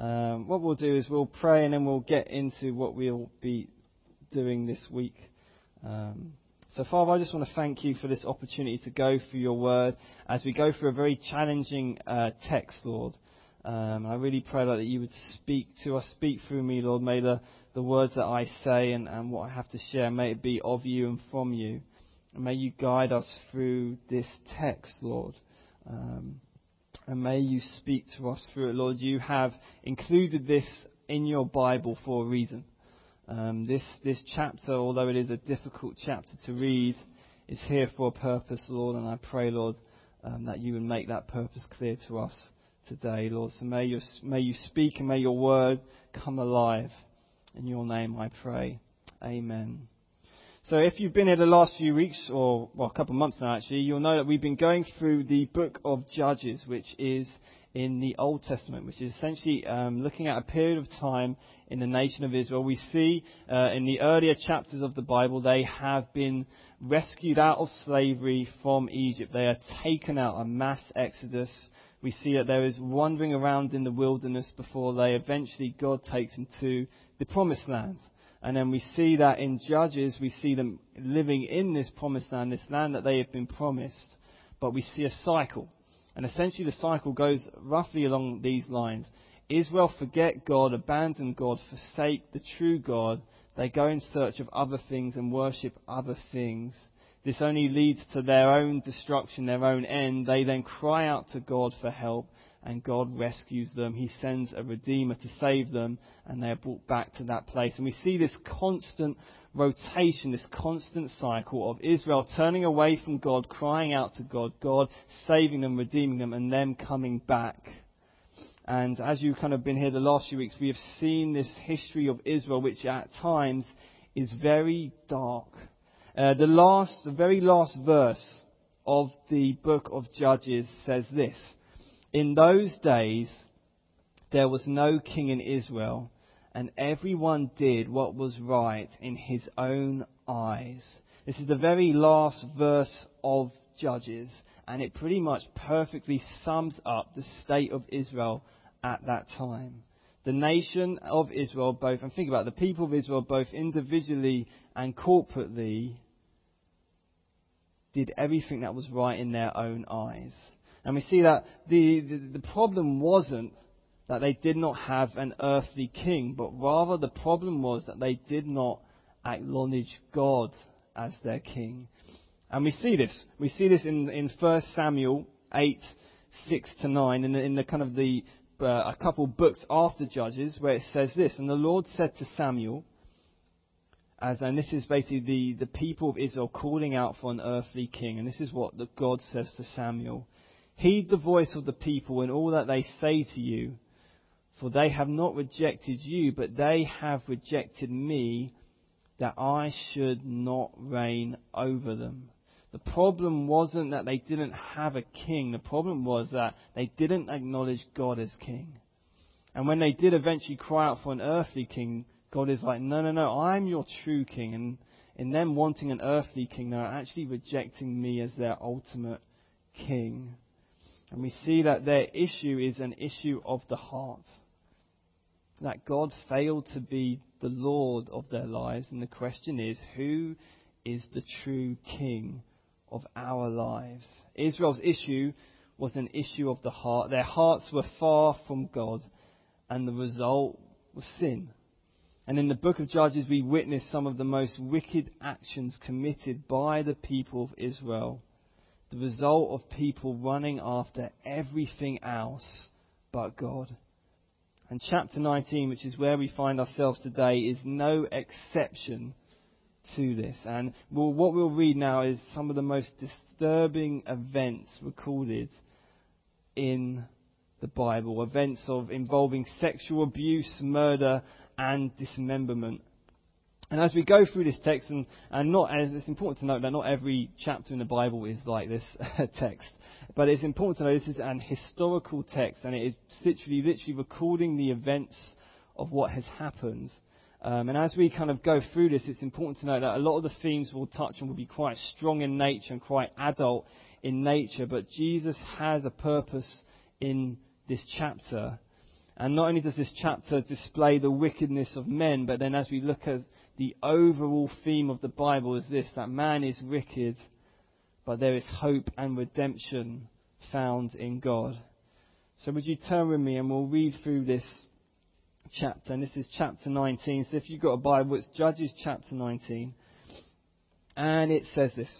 Um, what we'll do is we'll pray and then we'll get into what we'll be doing this week. Um, so, Father, I just want to thank you for this opportunity to go through your word as we go through a very challenging uh, text, Lord. Um, I really pray that you would speak to us, speak through me, Lord. May the, the words that I say and, and what I have to share, may it be of you and from you. And may you guide us through this text, Lord. Um, and may you speak to us through it, Lord. You have included this in your Bible for a reason. Um, this, this chapter, although it is a difficult chapter to read, is here for a purpose, Lord, and I pray, Lord, um, that you would make that purpose clear to us today, Lord. So may, your, may you speak and may your word come alive. In your name I pray. Amen. So if you've been here the last few weeks, or well, a couple of months now actually, you'll know that we've been going through the book of Judges, which is in the Old Testament, which is essentially um, looking at a period of time in the nation of Israel. We see uh, in the earlier chapters of the Bible they have been rescued out of slavery from Egypt. They are taken out, a mass exodus. We see that there is wandering around in the wilderness before they eventually, God takes them to the promised land. And then we see that in Judges, we see them living in this promised land, this land that they have been promised. But we see a cycle and essentially, the cycle goes roughly along these lines. Israel forget God, abandon God, forsake the true God. They go in search of other things and worship other things. This only leads to their own destruction, their own end. They then cry out to God for help, and God rescues them. He sends a Redeemer to save them, and they are brought back to that place. And we see this constant rotation, this constant cycle of Israel turning away from God, crying out to God, God saving them, redeeming them, and them coming back. And as you've kind of been here the last few weeks, we have seen this history of Israel, which at times is very dark. Uh, the last, the very last verse of the book of Judges says this: In those days, there was no king in Israel and everyone did what was right in his own eyes. This is the very last verse of Judges, and it pretty much perfectly sums up the state of Israel at that time. The nation of Israel, both, and think about it, the people of Israel, both individually and corporately, did everything that was right in their own eyes. And we see that the, the, the problem wasn't that they did not have an earthly king, but rather the problem was that they did not acknowledge God as their king. And we see this. We see this in, in 1 Samuel 8, 6 to 9, in the, in the kind of the, uh, a couple books after Judges, where it says this, And the Lord said to Samuel, as, and this is basically the, the people of Israel calling out for an earthly king, and this is what the God says to Samuel. Heed the voice of the people in all that they say to you for they have not rejected you, but they have rejected me, that I should not reign over them. The problem wasn't that they didn't have a king. The problem was that they didn't acknowledge God as king. And when they did eventually cry out for an earthly king, God is like, no, no, no, I'm your true king. And in them wanting an earthly king, they're actually rejecting me as their ultimate king. And we see that their issue is an issue of the heart that God failed to be the Lord of their lives. And the question is, who is the true King of our lives? Israel's issue was an issue of the heart. Their hearts were far from God, and the result was sin. And in the book of Judges, we witness some of the most wicked actions committed by the people of Israel. The result of people running after everything else but God. And chapter 19, which is where we find ourselves today, is no exception to this. And we'll, what we'll read now is some of the most disturbing events recorded in the Bible. Events of involving sexual abuse, murder, and dismemberment. And as we go through this text, and, and not, as it's important to note that not every chapter in the Bible is like this text, but it's important to know this is an historical text, and it is literally, literally recording the events of what has happened. Um, and as we kind of go through this, it's important to note that a lot of the themes we'll touch on will be quite strong in nature and quite adult in nature, but Jesus has a purpose in this chapter. And not only does this chapter display the wickedness of men, but then as we look at the overall theme of the Bible is this, that man is wicked, but there is hope and redemption found in God. So would you turn with me and we'll read through this chapter. And this is chapter 19. So if you've got a Bible, it's Judges chapter 19. And it says this.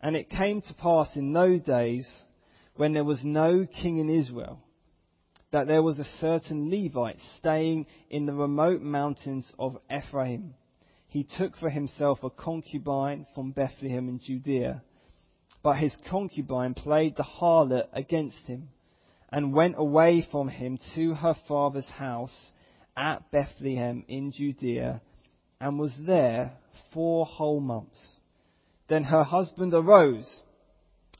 And it came to pass in those days when there was no king in Israel that there was a certain Levite staying in the remote mountains of Ephraim. He took for himself a concubine from Bethlehem in Judea. But his concubine played the harlot against him and went away from him to her father's house at Bethlehem in Judea and was there four whole months. Then her husband arose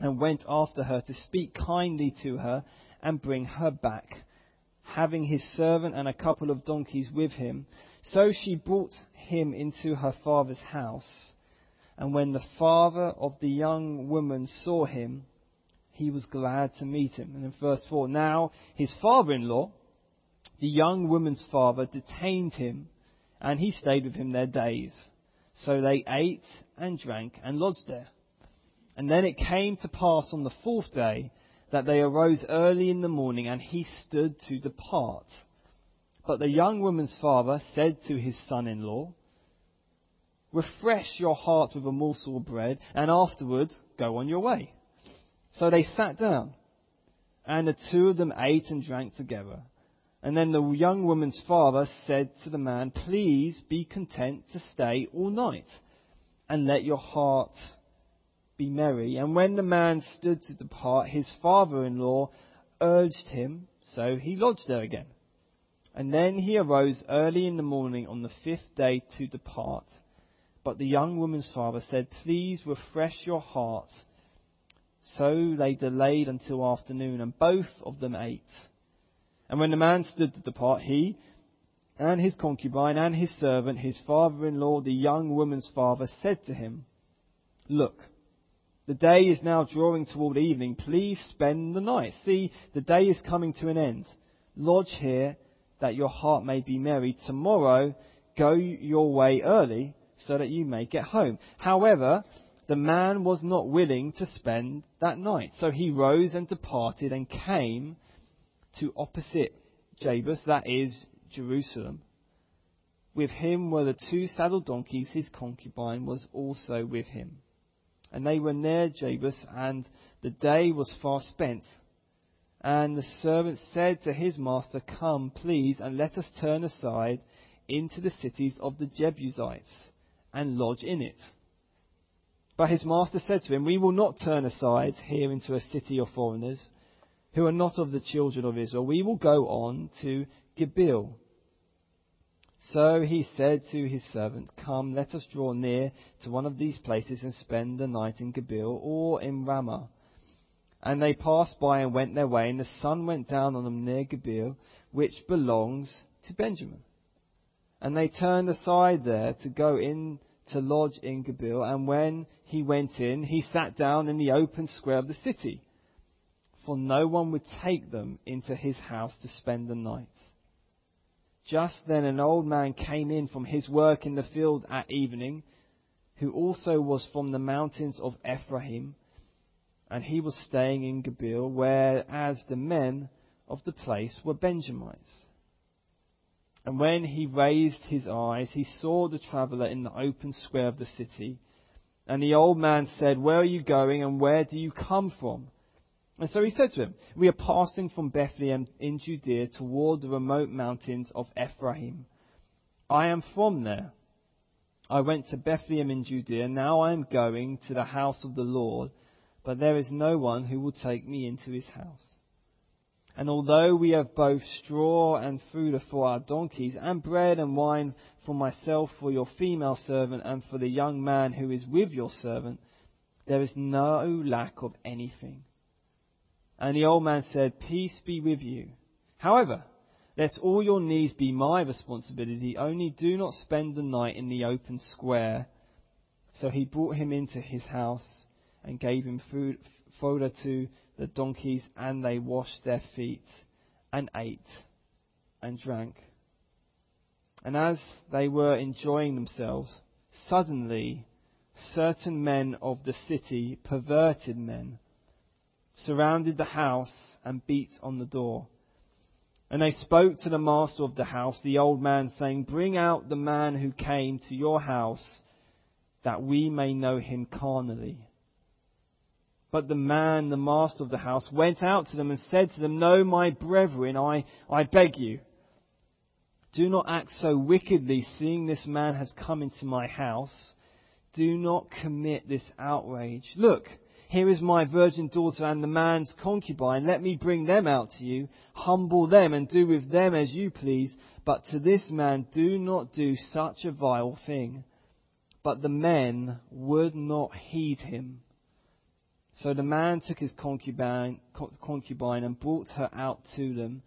and went after her to speak kindly to her and bring her back, having his servant and a couple of donkeys with him. So she brought him into her father's house. And when the father of the young woman saw him, he was glad to meet him. And in verse 4, now his father in law, the young woman's father, detained him, and he stayed with him their days. So they ate and drank and lodged there. And then it came to pass on the fourth day that they arose early in the morning, and he stood to depart. But the young woman's father said to his son in law, Refresh your heart with a morsel of bread, and afterward go on your way. So they sat down, and the two of them ate and drank together. And then the young woman's father said to the man, Please be content to stay all night, and let your heart be merry. And when the man stood to depart, his father in law urged him, so he lodged there again. And then he arose early in the morning on the fifth day to depart. But the young woman's father said, Please refresh your hearts so they delayed until afternoon, and both of them ate. And when the man stood to depart, he and his concubine and his servant, his father in law, the young woman's father, said to him, Look, the day is now drawing toward evening. Please spend the night. See, the day is coming to an end. Lodge here that your heart may be merry. Tomorrow go your way early so that you may get home. However, the man was not willing to spend that night. So he rose and departed and came to opposite Jebus, that is Jerusalem. With him were the two saddled donkeys, his concubine was also with him. And they were near Jebus, and the day was far spent. And the servant said to his master, Come, please, and let us turn aside into the cities of the Jebusites, and lodge in it. But his master said to him, We will not turn aside here into a city of foreigners who are not of the children of Israel. We will go on to Gibeah. So he said to his servant, Come, let us draw near to one of these places and spend the night in Gibeah or in Ramah. And they passed by and went their way, and the sun went down on them near Gibeah, which belongs to Benjamin. And they turned aside there to go in to lodge in Gibeah, and when he went in, he sat down in the open square of the city, for no one would take them into his house to spend the night. Just then an old man came in from his work in the field at evening, who also was from the mountains of Ephraim, and he was staying in Gibeah, whereas the men of the place were Benjamites. And when he raised his eyes, he saw the traveller in the open square of the city. And the old man said, Where are you going, and where do you come from? And so he said to him, We are passing from Bethlehem in Judea toward the remote mountains of Ephraim. I am from there. I went to Bethlehem in Judea. Now I am going to the house of the Lord, but there is no one who will take me into his house. And although we have both straw and food for our donkeys, and bread and wine for myself, for your female servant, and for the young man who is with your servant, there is no lack of anything. And the old man said, Peace be with you. However, let all your needs be my responsibility, only do not spend the night in the open square. So he brought him into his house and gave him food, fodder to the donkeys, and they washed their feet and ate. and drank. And as they were enjoying themselves, suddenly certain men of the city, perverted men, surrounded the house and beat on the door. And they spoke to the master of the house, the old man, saying, Bring out the man who came to your house, that we may know him carnally. But the man, the master of the house, went out to them and said to them, No, my brethren, I, I beg you, do not act so wickedly, seeing this man has come into my house. Do not commit this outrage. Look, here is my virgin daughter and the man's concubine. Let me bring them out to you. Humble them and do with them as you please. But to this man do not do such a vile thing. But the men would not heed him. So the man took his concubine, concubine and brought her out to them.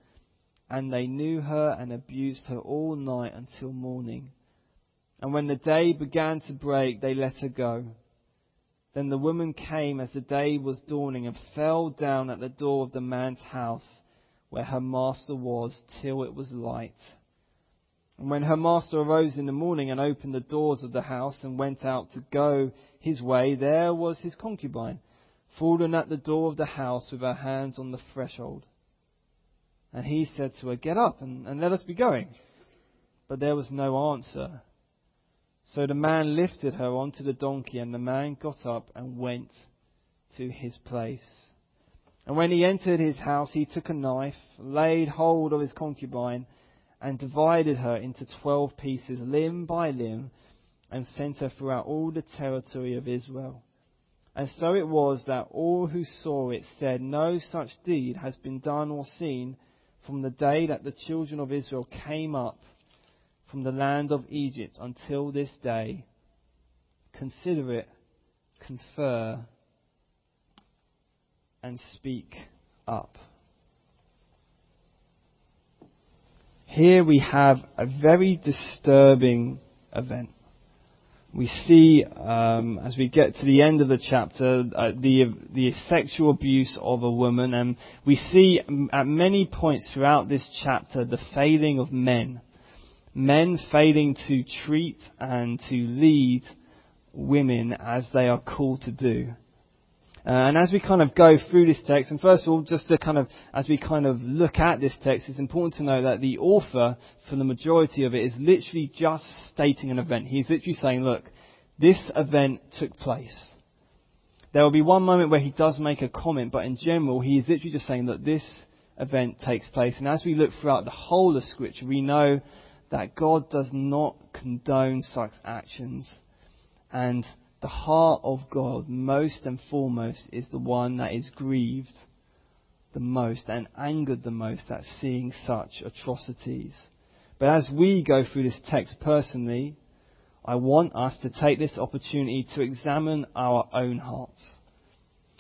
And they knew her and abused her all night until morning. And when the day began to break, they let her go. Then the woman came as the day was dawning and fell down at the door of the man's house where her master was till it was light. And when her master arose in the morning and opened the doors of the house and went out to go his way, there was his concubine, fallen at the door of the house with her hands on the threshold. And he said to her, Get up and, and let us be going. But there was no answer. So the man lifted her onto the donkey, and the man got up and went to his place. And when he entered his house, he took a knife, laid hold of his concubine, and divided her into twelve pieces, limb by limb, and sent her throughout all the territory of Israel. And so it was that all who saw it said, No such deed has been done or seen from the day that the children of Israel came up from the land of Egypt until this day. Consider it, confer, and speak up. Here we have a very disturbing event. We see, um, as we get to the end of the chapter, uh, the, the sexual abuse of a woman, and we see um, at many points throughout this chapter the failing of men men failing to treat and to lead women as they are called to do. Uh, and as we kind of go through this text, and first of all, just to kind of, as we kind of look at this text, it's important to know that the author, for the majority of it, is literally just stating an event. He's literally saying, look, this event took place. There will be one moment where he does make a comment, but in general, he is literally just saying that this event takes place. And as we look throughout the whole of Scripture, we know that God does not condone such actions. And the heart of God, most and foremost, is the one that is grieved the most and angered the most at seeing such atrocities. But as we go through this text personally, I want us to take this opportunity to examine our own hearts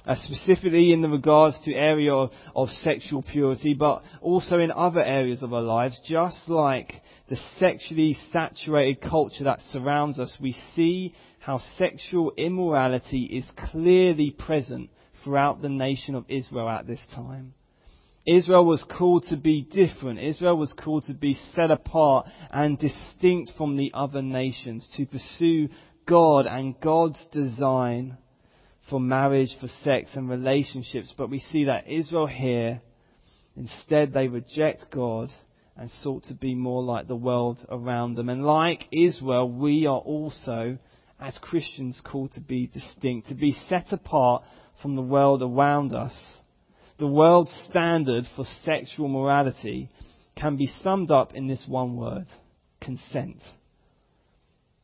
uh, specifically in the regards to area of, of sexual purity, but also in other areas of our lives, just like the sexually saturated culture that surrounds us, we see how sexual immorality is clearly present throughout the nation of Israel at this time. Israel was called to be different. Israel was called to be set apart and distinct from the other nations, to pursue God and God's design for marriage, for sex and relationships, but we see that Israel here, instead they reject God and sought to be more like the world around them. And like Israel, we are also, as Christians, called to be distinct, to be set apart from the world around us. The world's standard for sexual morality can be summed up in this one word consent.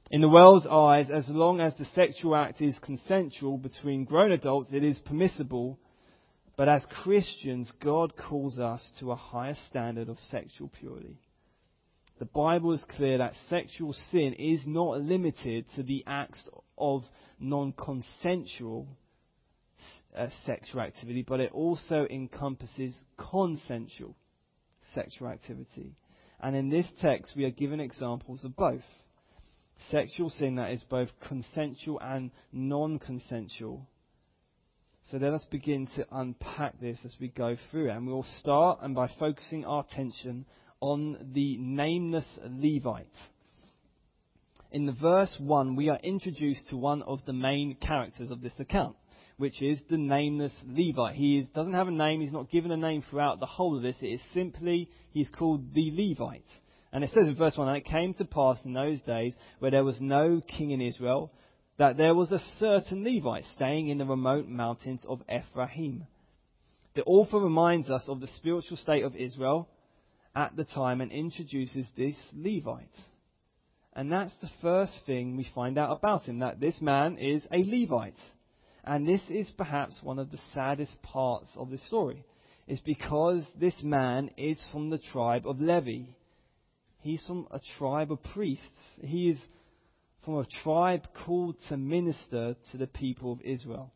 In the world's eyes, as long as the sexual act is consensual between grown adults, it is permissible. But as Christians, God calls us to a higher standard of sexual purity. The Bible is clear that sexual sin is not limited to the acts of non consensual uh, sexual activity, but it also encompasses consensual sexual activity. And in this text, we are given examples of both sexual sin that is both consensual and non consensual. So let us begin to unpack this as we go through it. And we'll start and by focusing our attention on the nameless Levite. In the verse 1, we are introduced to one of the main characters of this account, which is the nameless Levite. He is, doesn't have a name, he's not given a name throughout the whole of this. It is simply, he's called the Levite. And it says in verse 1, And it came to pass in those days where there was no king in Israel, that there was a certain Levite staying in the remote mountains of Ephraim. The author reminds us of the spiritual state of Israel at the time and introduces this Levite. And that's the first thing we find out about him, that this man is a Levite. And this is perhaps one of the saddest parts of the story, is because this man is from the tribe of Levi. He's from a tribe of priests. He is from a tribe called to minister to the people of Israel,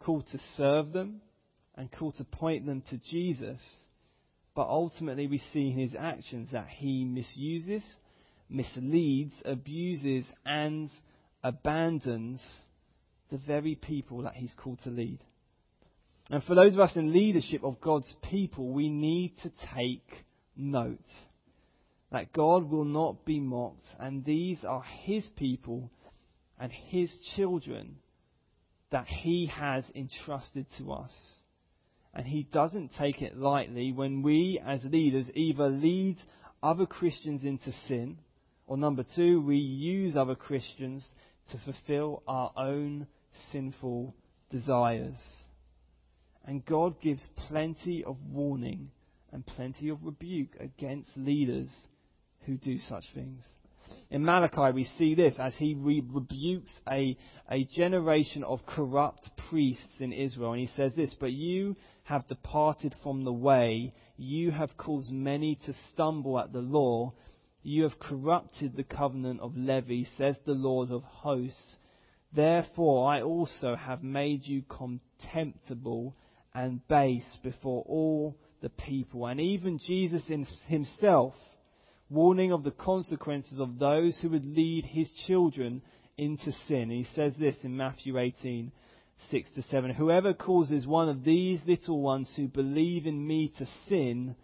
called to serve them, and called to point them to Jesus. But ultimately, we see in his actions that he misuses, misleads, abuses, and abandons the very people that he's called to lead. And for those of us in leadership of God's people, we need to take note that God will not be mocked, and these are His people and His children that He has entrusted to us. And He doesn't take it lightly when we, as leaders, either lead other Christians into sin, or number two, we use other Christians to fulfill our own sinful desires. And God gives plenty of warning and plenty of rebuke against leaders who do such things. In Malachi, we see this as he re- rebukes a, a generation of corrupt priests in Israel. And he says this, But you have departed from the way, you have caused many to stumble at the law, you have corrupted the covenant of Levi, says the Lord of hosts. Therefore, I also have made you contemptible and base before all the people. And even Jesus himself warning of the consequences of those who would lead his children into sin. he says this in Matthew 18, 6 to 7. Whoever causes one of these little ones who believe in me to sin,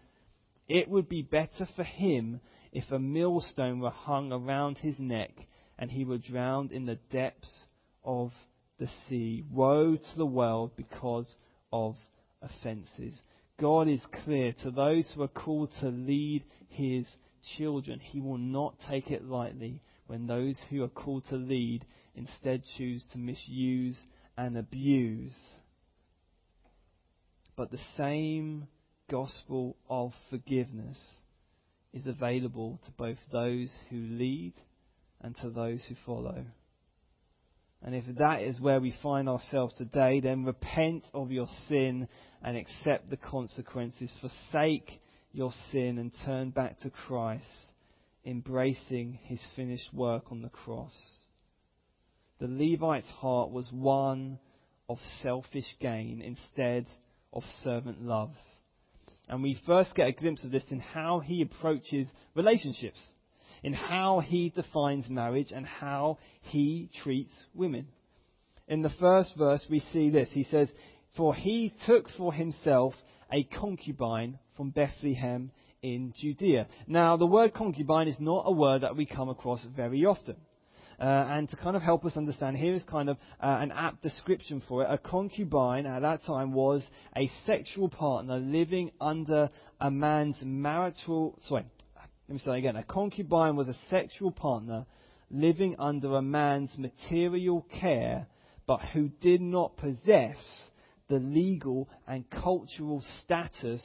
it would be better for him if a millstone were hung around his neck and he were drowned in the depths of the sea. Woe to the world because of offences. God is clear to those who are called to lead his children. He will not take it lightly when those who are called to lead instead choose to misuse and abuse. But the same gospel of forgiveness is available to both those who lead and to those who follow. And if that is where we find ourselves today, then repent of your sin and accept the consequences. Forsake your sin and turn back to Christ, embracing his finished work on the cross. The Levite's heart was one of selfish gain instead of servant love. And we first get a glimpse of this in how he approaches relationships, in how he defines marriage, and how he treats women. In the first verse, we see this. He says, For he took for himself a concubine from Bethlehem in Judea. Now, the word concubine is not a word that we come across very often. Uh, and to kind of help us understand, here is kind of uh, an apt description for it. A concubine at that time was a sexual partner living under a man's marital. Sorry, let me say again. A concubine was a sexual partner living under a man's material care, but who did not possess the legal and cultural status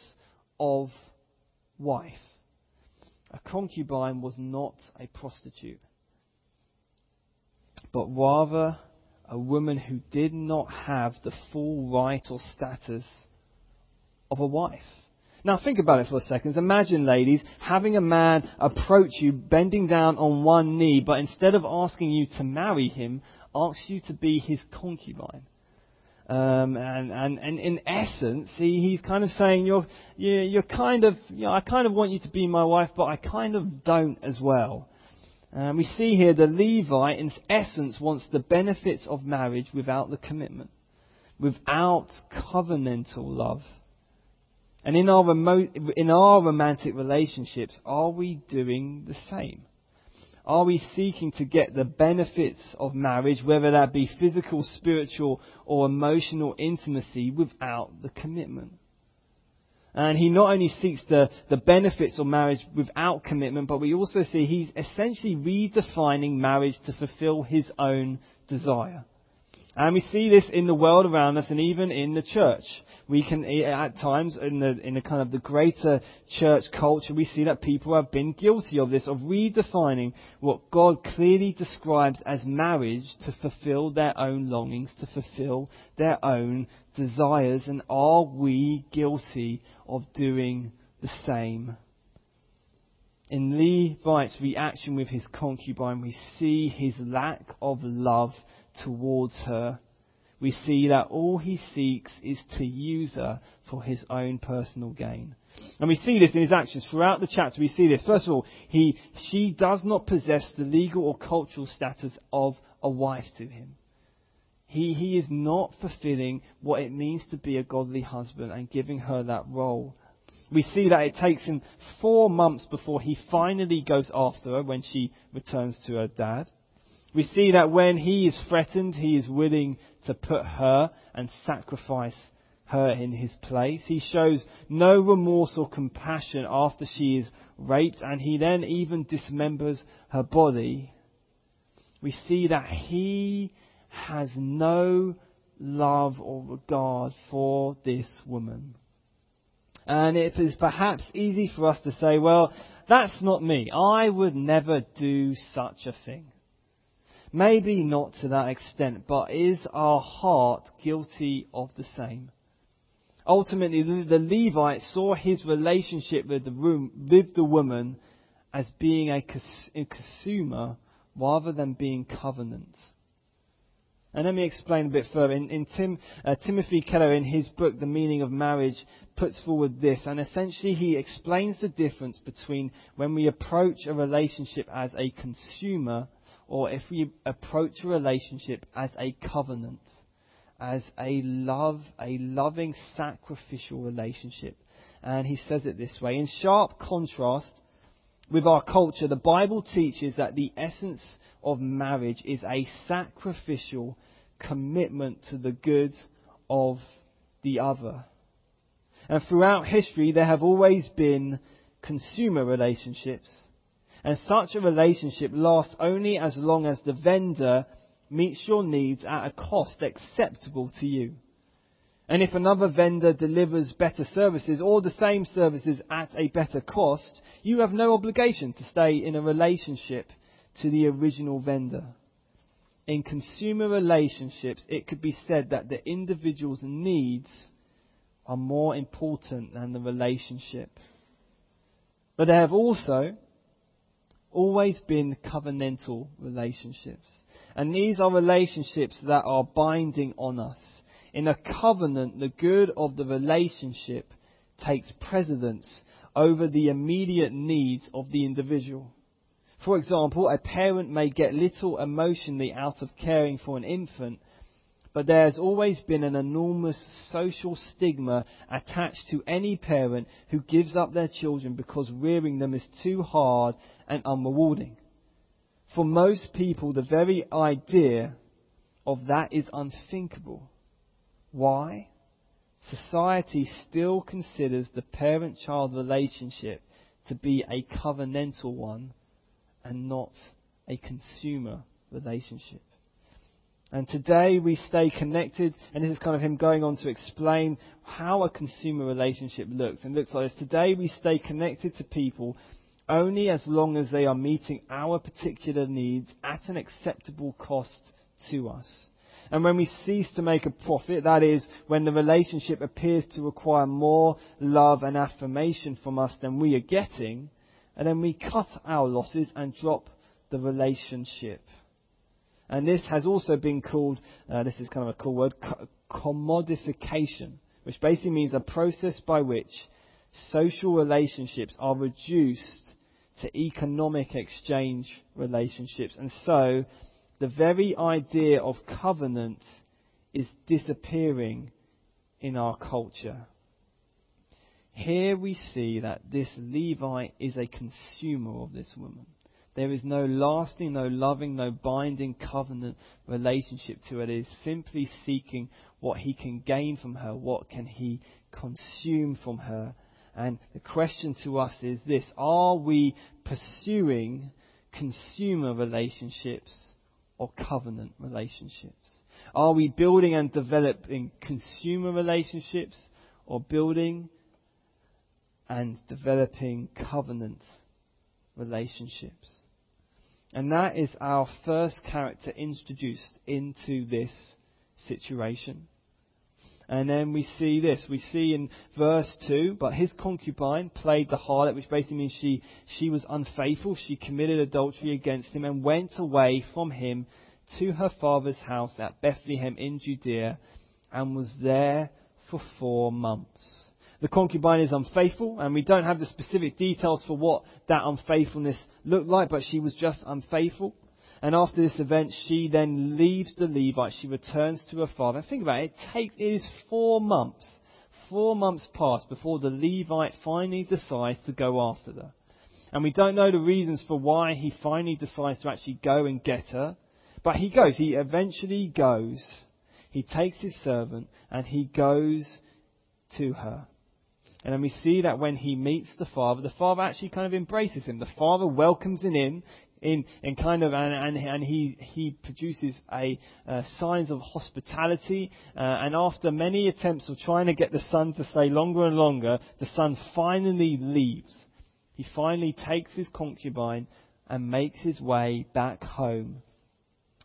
of wife. A concubine was not a prostitute, but rather a woman who did not have the full right or status of a wife. Now think about it for a second. Imagine, ladies, having a man approach you bending down on one knee, but instead of asking you to marry him, asks you to be his concubine. Um, and, and, and in essence, he, he's kind of saying, you're, you're, kind of, you know, I kind of want you to be my wife, but I kind of don't as well. Um, we see here the Levite, in essence, wants the benefits of marriage without the commitment, without covenantal love. And in our, remote, in our romantic relationships, are we doing the same? Are we seeking to get the benefits of marriage, whether that be physical, spiritual, or emotional intimacy, without the commitment? And he not only seeks the, the benefits of marriage without commitment, but we also see he's essentially redefining marriage to fulfill his own desire. And we see this in the world around us and even in the church. We can, eh, at times, in the, in the kind of the greater church culture, we see that people have been guilty of this, of redefining what God clearly describes as marriage to fulfill their own longings, to fulfill their own desires. And are we guilty of doing the same? In Levite's reaction with his concubine, we see his lack of love towards her, we see that all he seeks is to use her for his own personal gain. And we see this in his actions. Throughout the chapter, we see this. First of all, he, she does not possess the legal or cultural status of a wife to him. He, he is not fulfilling what it means to be a godly husband and giving her that role. We see that it takes him four months before he finally goes after her when she returns to her dad. We see that when he is threatened, he is willing to put her and sacrifice her in his place. He shows no remorse or compassion after she is raped, and he then even dismembers her body. We see that he has no love or regard for this woman. And it is perhaps easy for us to say, well, that's not me. I would never do such a thing. Maybe not to that extent, but is our heart guilty of the same? Ultimately, the Levite saw his relationship with the, room, with the woman as being a, consumer rather than being covenant. And let me explain a bit further. In, in Tim, uh, Timothy Keller, in his book, The Meaning of Marriage, puts forward this, and essentially he explains the difference between when we approach a relationship as a consumer or if we approach a relationship as a covenant, as a love, a loving sacrificial relationship. And he says it this way. In sharp contrast with our culture, the Bible teaches that the essence of marriage is a sacrificial commitment to the good of the other. And throughout history, there have always been consumer relationships and such a relationship lasts only as long as the vendor meets your needs at a cost acceptable to you. And if another vendor delivers better services or the same services at a better cost, you have no obligation to stay in a relationship to the original vendor. In consumer relationships, it could be said that the individual's needs are more important than the relationship. But there have also always been covenantal relationships. And these are relationships that are binding on us. In a covenant, the good of the relationship takes precedence over the immediate needs of the individual. For example, a parent may get little emotionally out of caring for an infant, but there has always been an enormous social stigma attached to any parent who gives up their children because rearing them is too hard and unrewarding. For most people, the very idea of that is unthinkable. Why? Society still considers the parent child relationship to be a covenantal one and not a consumer relationship. And today we stay connected, and this is kind of him going on to explain how a consumer relationship looks. And looks like this. Today we stay connected to people only as long as they are meeting our particular needs at an acceptable cost to us. And when we cease to make a profit, that is, when the relationship appears to require more love and affirmation from us than we are getting, and then we cut our losses and drop the relationship. And this has also been called, uh, this is kind of a cool word, commodification, which basically means a process by which social relationships are reduced to economic exchange relationships. And so, the very idea of covenant is disappearing in our culture. here we see that this Levite is a consumer of this woman. There is no lasting, no loving, no binding covenant relationship to it. It is simply seeking what he can gain from her, what can he consume from her. And the question to us is this Are we pursuing consumer relationships or covenant relationships? Are we building and developing consumer relationships or building and developing covenant relationships? And that is our first character introduced into this situation. And then we see this. We see in verse 2, but his concubine played the harlot, which basically means she, she was unfaithful. She committed adultery against him and went away from him to her father's house at Bethlehem in Judea and was there for four months. The concubine is unfaithful, and we don't have the specific details for what that unfaithfulness looked like, but she was just unfaithful. And after this event, she then leaves the Levite. She returns to her father. Think about it. It, take, it is four months. Four months pass before the Levite finally decides to go after her. And we don't know the reasons for why he finally decides to actually go and get her. But he goes. He eventually goes. He takes his servant and he goes to her. And then we see that when he meets the father, the father actually kind of embraces him. The father welcomes him in, in, in kind of, and, and, and he, he produces a, uh, signs of hospitality. Uh, and after many attempts of trying to get the son to stay longer and longer, the son finally leaves. He finally takes his concubine and makes his way back home.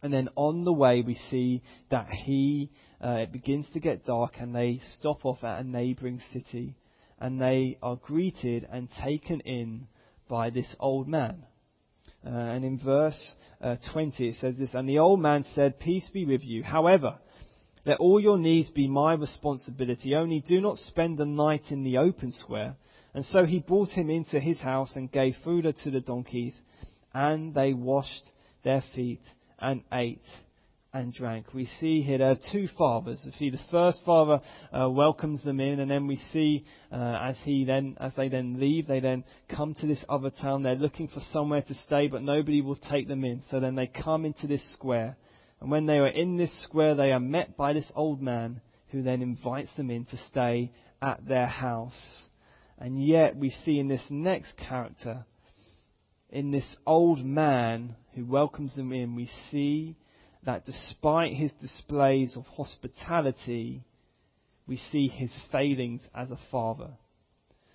And then on the way, we see that he, uh, it begins to get dark and they stop off at a neighboring city and they are greeted and taken in by this old man. Uh, and in verse uh, 20 it says this, And the old man said, Peace be with you. However, let all your needs be my responsibility. Only do not spend the night in the open square. And so he brought him into his house and gave food to the donkeys, and they washed their feet and ate and drank. We see here there are two fathers. We see the first father uh, welcomes them in, and then we see uh, as he then, as they then leave, they then come to this other town. They're looking for somewhere to stay, but nobody will take them in. So then they come into this square, and when they are in this square, they are met by this old man who then invites them in to stay at their house. And yet we see in this next character, in this old man who welcomes them in, we see that despite his displays of hospitality, we see his failings as a father.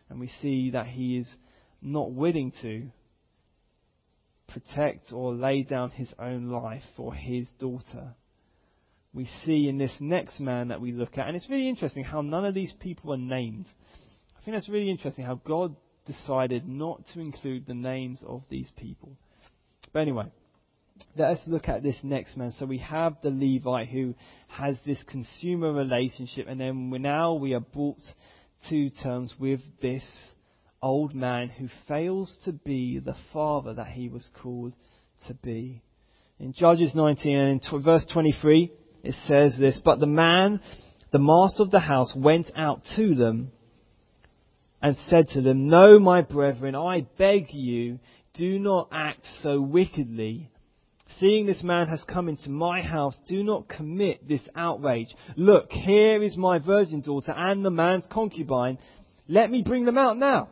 And we see that he is not willing to protect or lay down his own life for his daughter. We see in this next man that we look at, and it's really interesting how none of these people are named. I think that's really interesting how God decided not to include the names of these people. But anyway, let us look at this next man. So we have the Levite who has this consumer relationship, and then now we are brought to terms with this old man who fails to be the father that he was called to be. In Judges 19 and in verse 23, it says this, But the man, the master of the house, went out to them and said to them, No, my brethren, I beg you, do not act so wickedly Seeing this man has come into my house, do not commit this outrage. Look, here is my virgin daughter and the man's concubine. Let me bring them out now.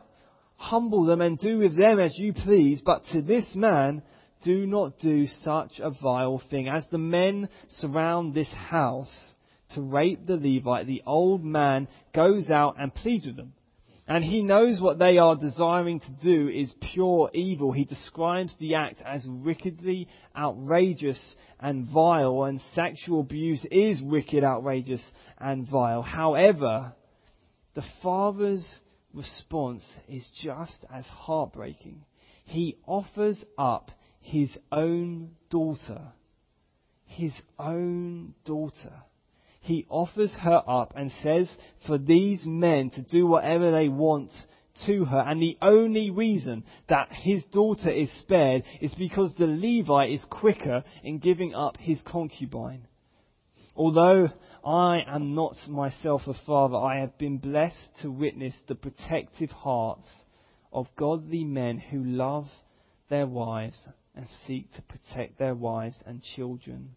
Humble them and do with them as you please, but to this man do not do such a vile thing. As the men surround this house to rape the Levite, the old man goes out and pleads with them. And he knows what they are desiring to do is pure evil. He describes the act as wickedly outrageous and vile, and sexual abuse is wicked, outrageous, and vile. However, the father's response is just as heartbreaking. He offers up his own daughter. His own daughter he offers her up and says for these men to do whatever they want to her. And the only reason that his daughter is spared is because the Levite is quicker in giving up his concubine. Although I am not myself a father, I have been blessed to witness the protective hearts of godly men who love their wives and seek to protect their wives and children.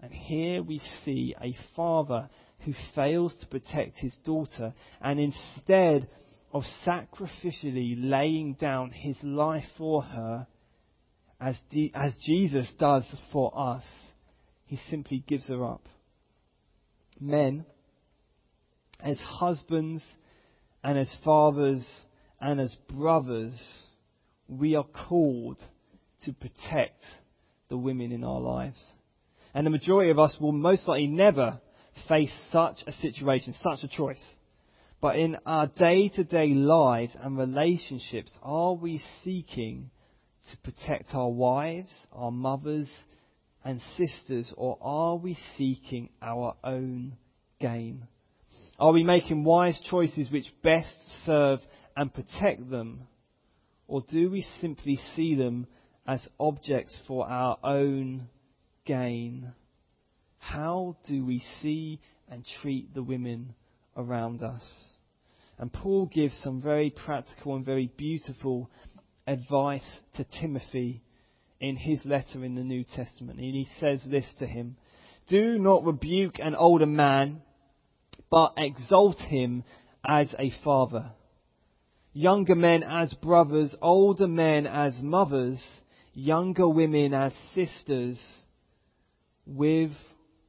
And here we see a father who fails to protect his daughter and instead of sacrificially laying down his life for her, as, as Jesus does for us, he simply gives her up. Men, as husbands and as fathers and as brothers, we are called to protect the women in our lives. And the majority of us will most likely never face such a situation, such a choice. But in our day to day lives and relationships, are we seeking to protect our wives, our mothers, and sisters, or are we seeking our own gain? Are we making wise choices which best serve and protect them? Or do we simply see them as objects for our own gain? How do we see and treat the women around us? And Paul gives some very practical and very beautiful advice to Timothy in his letter in the New Testament. And he says this to him Do not rebuke an older man, but exalt him as a father. Younger men as brothers, older men as mothers, younger women as sisters, with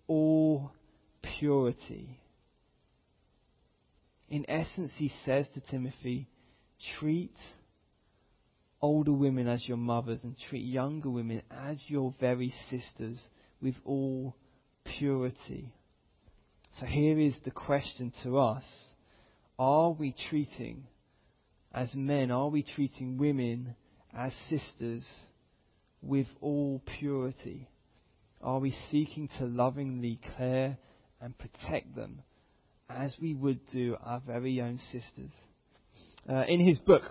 all purity. In essence, he says to Timothy, treat older women as your mothers and treat younger women as your very sisters with all purity. So here is the question to us. Are we treating, as men, are we treating women as sisters with all purity? Are we seeking to lovingly care and protect them as we would do our very own sisters? Uh, in his book,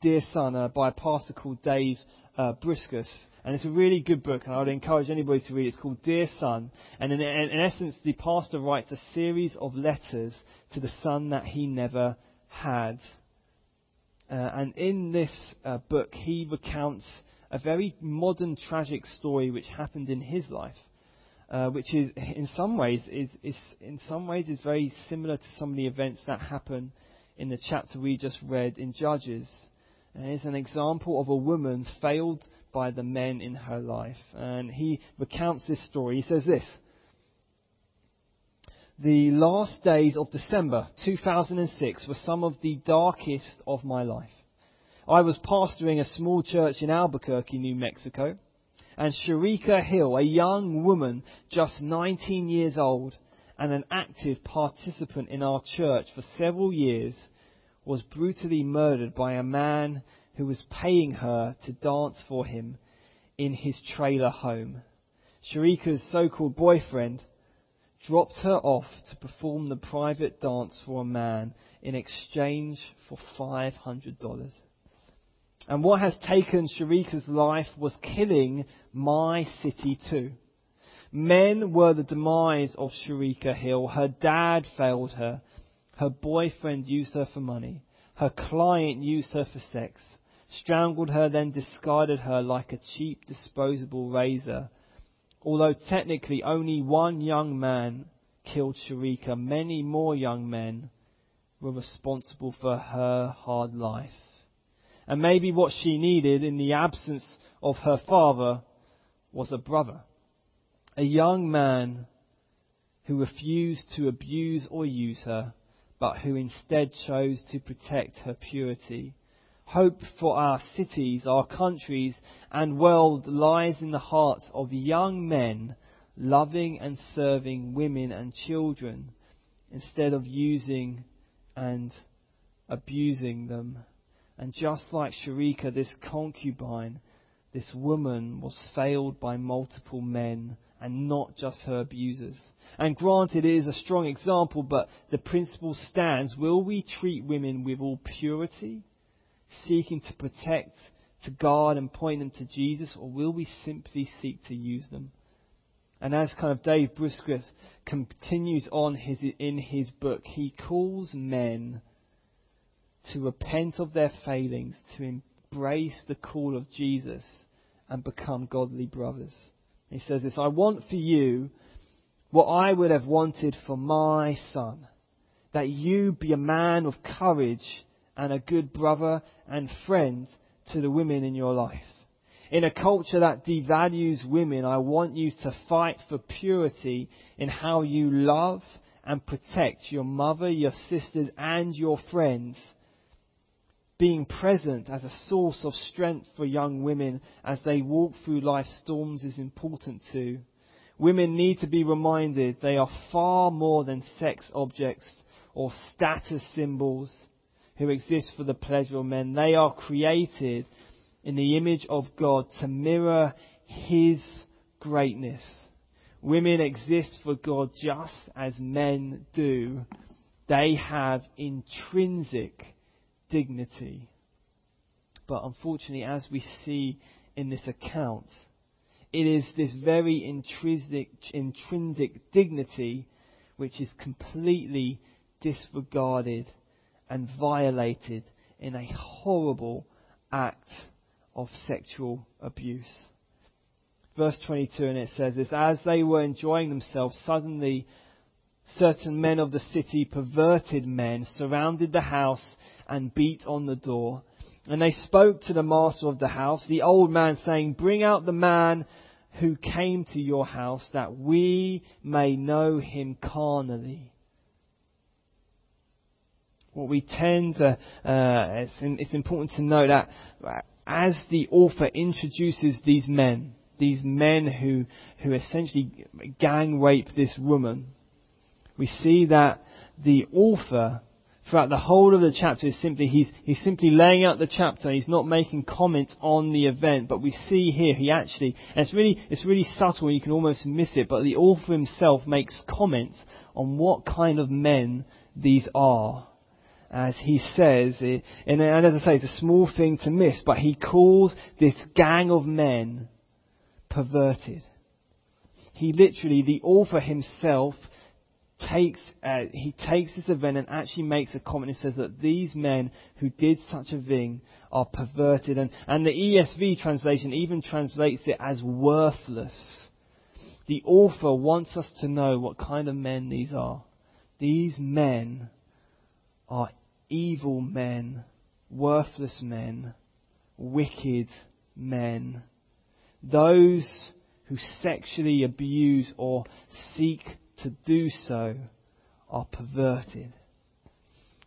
Dear Son, uh, by a pastor called Dave uh, Bruskas, and it's a really good book, and I would encourage anybody to read it. It's called Dear Son, and in, in, in essence, the pastor writes a series of letters to the son that he never had. Uh, and in this uh, book, he recounts a very modern tragic story which happened in his life, uh, which is in some ways is, is in some ways is very similar to some of the events that happen in the chapter we just read in Judges. And it's an example of a woman failed by the men in her life, and he recounts this story. He says this. The last days of December 2006 were some of the darkest of my life. I was pastoring a small church in Albuquerque, New Mexico, and Sharika Hill, a young woman just 19 years old and an active participant in our church for several years, was brutally murdered by a man who was paying her to dance for him in his trailer home. Sharika's so called boyfriend dropped her off to perform the private dance for a man in exchange for $500. And what has taken Sharika's life was killing my city too. Men were the demise of Sharika Hill. Her dad failed her. Her boyfriend used her for money. Her client used her for sex. Strangled her, then discarded her like a cheap disposable razor. Although technically only one young man killed Sharika, many more young men were responsible for her hard life. And maybe what she needed in the absence of her father was a brother. A young man who refused to abuse or use her, but who instead chose to protect her purity. Hope for our cities, our countries, and world lies in the hearts of young men loving and serving women and children instead of using and abusing them. And just like Sharika, this concubine, this woman was failed by multiple men and not just her abusers. And granted, it is a strong example, but the principle stands. Will we treat women with all purity, seeking to protect, to guard, and point them to Jesus, or will we simply seek to use them? And as kind of Dave Bruskas continues on his, in his book, he calls men to repent of their failings, to embrace the call of Jesus, and become godly brothers. He says this I want for you what I would have wanted for my son, that you be a man of courage and a good brother and friend to the women in your life. In a culture that devalues women, I want you to fight for purity in how you love and protect your mother, your sisters, and your friends. Being present as a source of strength for young women as they walk through life's storms is important too. Women need to be reminded they are far more than sex objects or status symbols who exist for the pleasure of men. They are created in the image of God to mirror His greatness. Women exist for God just as men do. They have intrinsic dignity. But unfortunately, as we see in this account, it is this very intrinsic, intrinsic dignity which is completely disregarded and violated in a horrible act of sexual abuse. Verse 22, and it says this As they were enjoying themselves, suddenly certain men of the city, perverted men, surrounded the house and beat on the door. And they spoke to the master of the house, the old man, saying, Bring out the man who came to your house, that we may know him carnally. What we tend to, uh, it's, it's important to note that as the author introduces these men, these men who, who essentially gang rape this woman, we see that the author throughout the whole of the chapter is simply he's he's simply laying out the chapter. He's not making comments on the event, but we see here he actually and it's really it's really subtle. and You can almost miss it, but the author himself makes comments on what kind of men these are. As he says, eh, and as I say, it's a small thing to miss, but he calls this gang of men perverted. He literally, the author himself, takes uh, he takes this event and actually makes a comment. He says that these men who did such a thing are perverted, and and the ESV translation even translates it as worthless. The author wants us to know what kind of men these are. These men are evil men, worthless men, wicked men. Those who sexually abuse or seek to do so are perverted.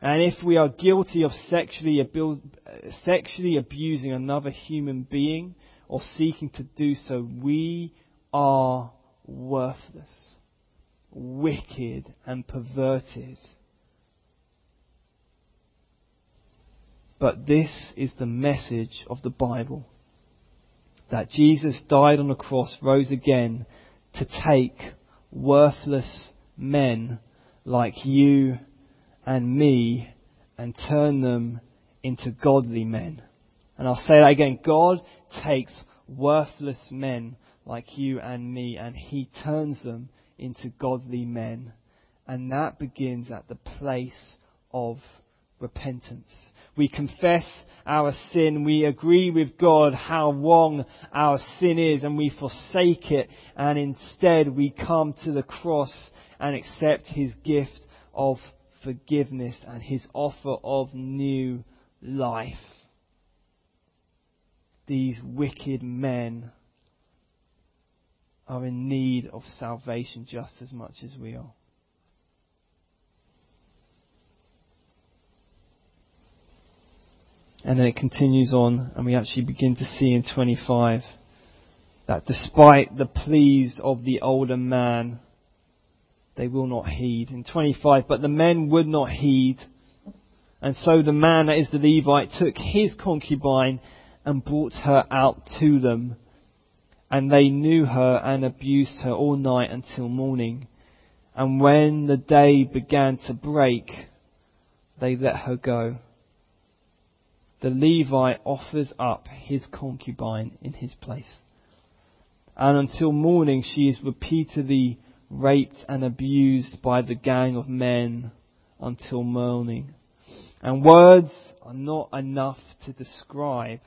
And if we are guilty of sexually, abu- sexually abusing another human being or seeking to do so, we are worthless, wicked, and perverted. But this is the message of the Bible that Jesus died on the cross, rose again to take worthless men like you and me and turn them into godly men. And I'll say that again. God takes worthless men like you and me and he turns them into godly men. And that begins at the place of repentance. We confess our sin. We agree with God how wrong our sin is and we forsake it. And instead we come to the cross and accept His gift of forgiveness and His offer of new life. These wicked men are in need of salvation just as much as we are. And then it continues on, and we actually begin to see in 25 that despite the pleas of the older man, they will not heed. In 25, but the men would not heed. And so the man, that is the Levite, took his concubine and brought her out to them. And they knew her and abused her all night until morning. And when the day began to break, they let her go the Levite offers up his concubine in his place. and until morning she is repeatedly raped and abused by the gang of men until morning. And words are not enough to describe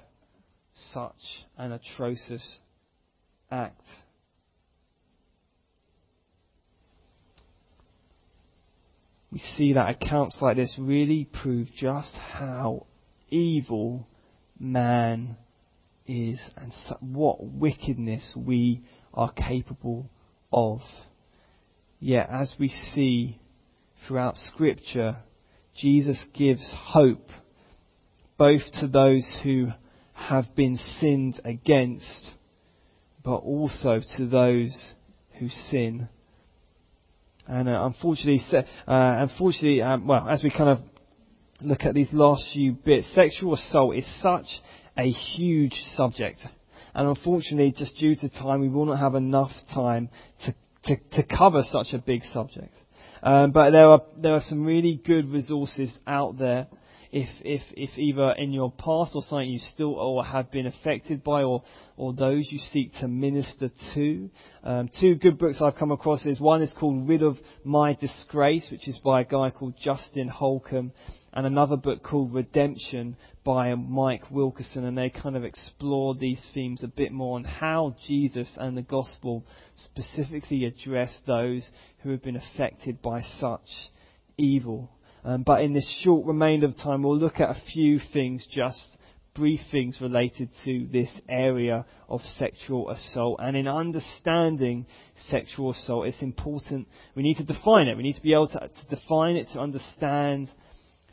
such an atrocious act. We see that accounts like this really prove just how evil man is and what wickedness we are capable of. Yet, as we see throughout Scripture, Jesus gives hope both to those who have been sinned against, but also to those who sin. And uh, unfortunately, uh, unfortunately, um, well, as we kind of look at these last few bits, sexual assault is such a huge subject. And unfortunately, just due to time, we will not have enough time to, to, to cover such a big subject. Um, but there are, there are some really good resources out there if, if, if either in your past or something you still or have been affected by or, or those you seek to minister to. Um, two good books I've come across is one is called Rid of My Disgrace, which is by a guy called Justin Holcomb, and another book called Redemption by Mike Wilkerson, and they kind of explore these themes a bit more on how Jesus and the gospel specifically address those who have been affected by such evil. Um, but in this short remainder of time, we'll look at a few things, just brief things related to this area of sexual assault. And in understanding sexual assault, it's important. We need to define it. We need to be able to, to define it to understand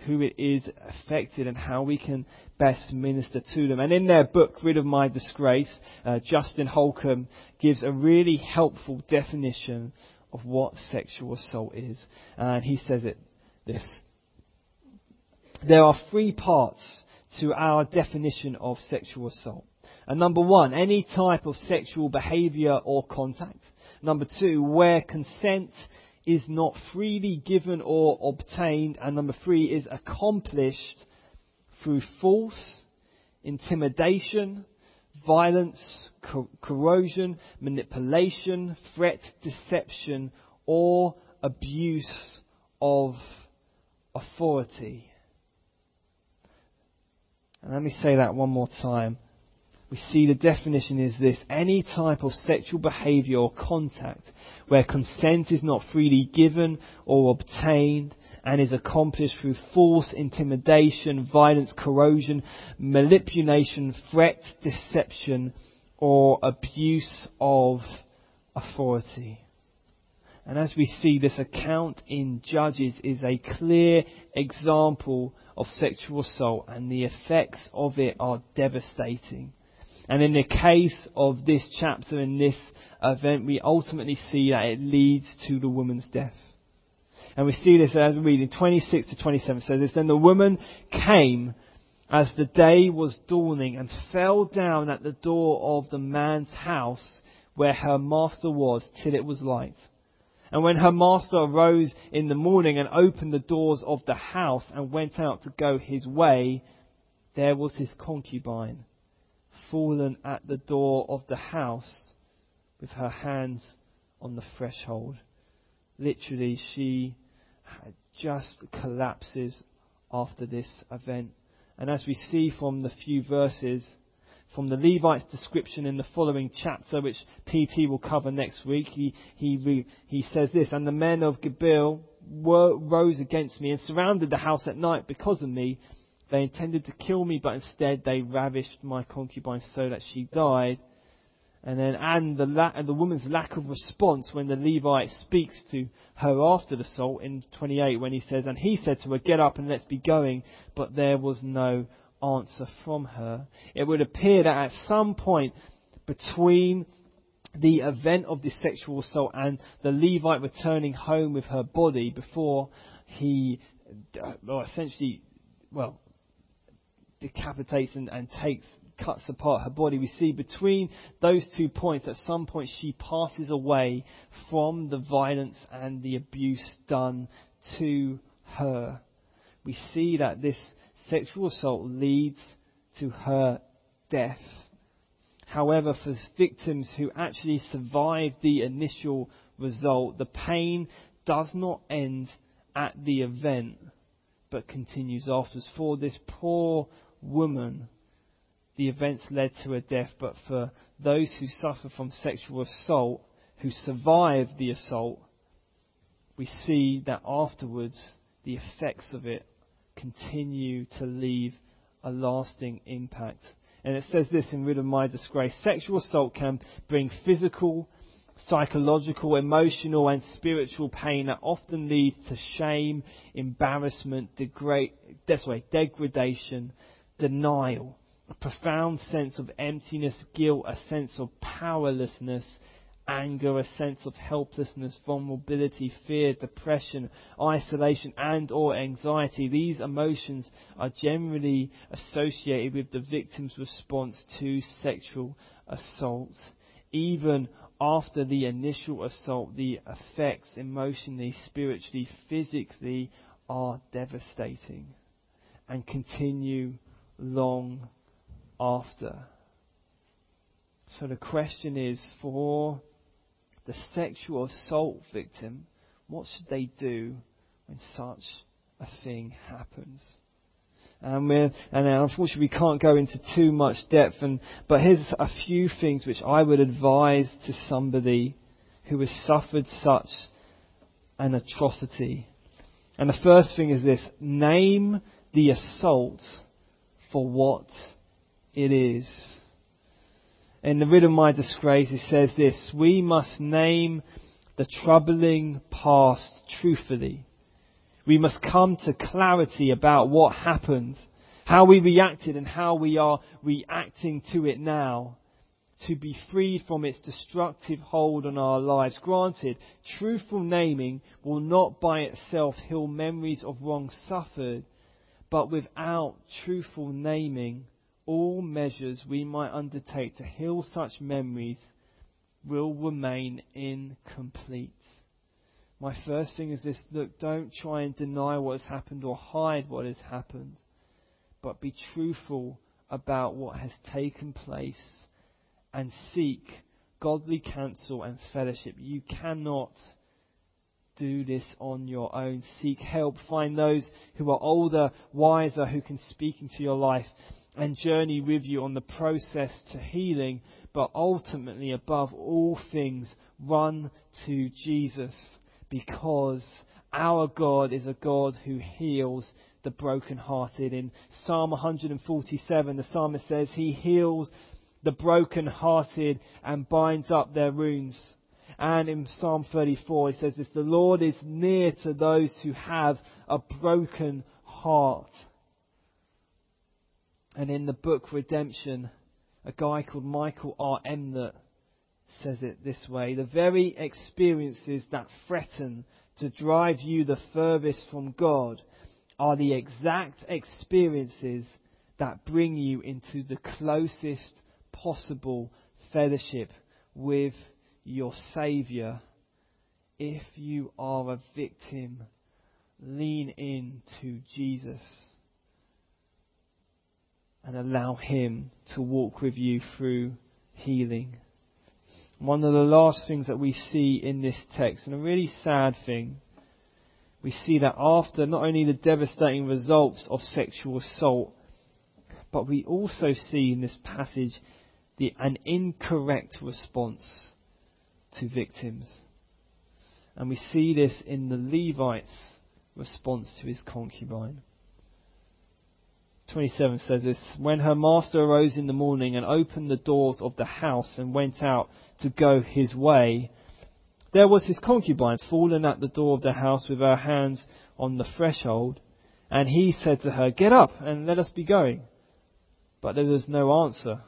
who it is affected and how we can best minister to them. And in their book, Rid of My Disgrace, uh, Justin Holcomb gives a really helpful definition of what sexual assault is. And he says it this. There are three parts to our definition of sexual assault. And number one, any type of sexual behavior or contact. Number two, where consent is not freely given or obtained. And number three is accomplished through force, intimidation, violence, co- corrosion, manipulation, threat, deception, or abuse of authority. And let me say that one more time. We see the definition is this any type of sexual behavior or contact where consent is not freely given or obtained and is accomplished through force, intimidation, violence, corrosion, manipulation, threat, deception, or abuse of authority. And as we see, this account in Judges is a clear example of sexual assault, and the effects of it are devastating. And in the case of this chapter, in this event, we ultimately see that it leads to the woman's death. And we see this as we read in 26 to 27. So this, then the woman came as the day was dawning and fell down at the door of the man's house where her master was till it was light. And when her master arose in the morning and opened the doors of the house and went out to go his way, there was his concubine fallen at the door of the house with her hands on the threshold. Literally, she had just collapses after this event. And as we see from the few verses, from the Levite's description in the following chapter, which PT will cover next week. He, he, he says this, And the men of were, rose against me and surrounded the house at night because of me. They intended to kill me, but instead they ravished my concubine so that she died. And then, and the, la- and the woman's lack of response when the Levite speaks to her after the assault in 28 when he says, And he said to her, Get up and let's be going. But there was no answer from her, it would appear that at some point between the event of this sexual assault and the Levite returning home with her body before he, uh, well, essentially, well, decapitates and, and takes, cuts apart her body, we see between those two points, at some point she passes away from the violence and the abuse done to her. We see that this sexual assault leads to her death. However, for victims who actually survive the initial result, the pain does not end at the event, but continues afterwards. For this poor woman, the events led to her death, but for those who suffer from sexual assault, who survive the assault, we see that afterwards the effects of it continue to leave a lasting impact. And it says this in Rid of My Disgrace sexual assault can bring physical, psychological, emotional, and spiritual pain that often leads to shame, embarrassment, degra- degradation, denial, a profound sense of emptiness, guilt, a sense of powerlessness, anger, a sense of helplessness, vulnerability, fear, depression, isolation, and or anxiety. These emotions are generally associated with the victim's response to sexual assault. Even after the initial assault, the effects emotionally, spiritually, physically are devastating and continue long after. So the question is for the sexual assault victim, what should they do when such a thing happens? And, we're, and unfortunately, we can't go into too much depth. And, but here's a few things which I would advise to somebody who has suffered such an atrocity. And the first thing is this name the assault for what it is in the Rid of My Disgrace, it says this We must name the troubling past truthfully. We must come to clarity about what happened, how we reacted, and how we are reacting to it now to be freed from its destructive hold on our lives. Granted, truthful naming will not by itself heal memories of wrong suffered, but without truthful naming, all measures we might undertake to heal such memories will remain incomplete. My first thing is this look, don't try and deny what has happened or hide what has happened, but be truthful about what has taken place and seek godly counsel and fellowship. You cannot do this on your own. Seek help. Find those who are older, wiser, who can speak into your life and journey with you on the process to healing, but ultimately, above all things, run to Jesus because our God is a God who heals the brokenhearted. In Psalm 147, the psalmist says, He heals the brokenhearted and binds up their wounds. And in Psalm 34, he says this The Lord is near to those who have a broken heart. And in the book Redemption, a guy called Michael R. Emlet says it this way The very experiences that threaten to drive you the furthest from God are the exact experiences that bring you into the closest possible fellowship with your Saviour. If you are a victim, lean in to Jesus and allow Him to walk with you through healing. One of the last things that we see in this text, and a really sad thing, we see that after not only the devastating results of sexual assault, but we also see in this passage the, an incorrect response to victims. And we see this in the Levite's response to his concubine. 27 says this When her master arose in the morning and opened the doors of the house and went out to go his way, there was his concubine fallen at the door of the house with her hands on the threshold. And he said to her, Get up and let us be going. But there was no answer.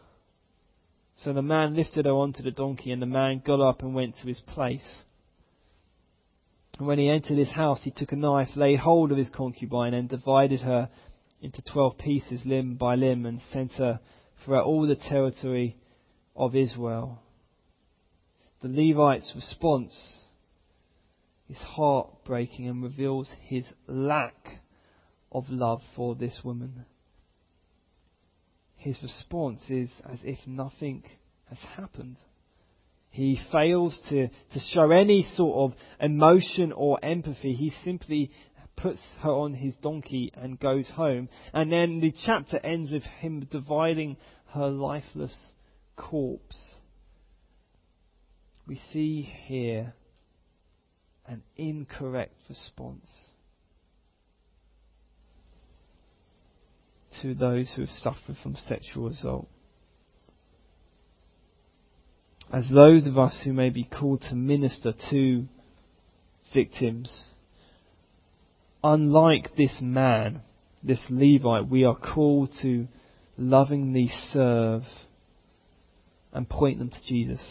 So the man lifted her onto the donkey, and the man got up and went to his place. And when he entered his house, he took a knife, laid hold of his concubine, and divided her into twelve pieces, limb by limb, and sent her throughout all the territory of Israel. The Levite's response is heartbreaking and reveals his lack of love for this woman. His response is as if nothing has happened. He fails to, to show any sort of emotion or empathy. He simply puts her on his donkey and goes home. And then the chapter ends with him dividing her lifeless corpse. We see here an incorrect response to those who have suffered from sexual assault as those of us who may be called to minister to victims, unlike this man, this Levite, we are called to lovingly serve and point them to Jesus.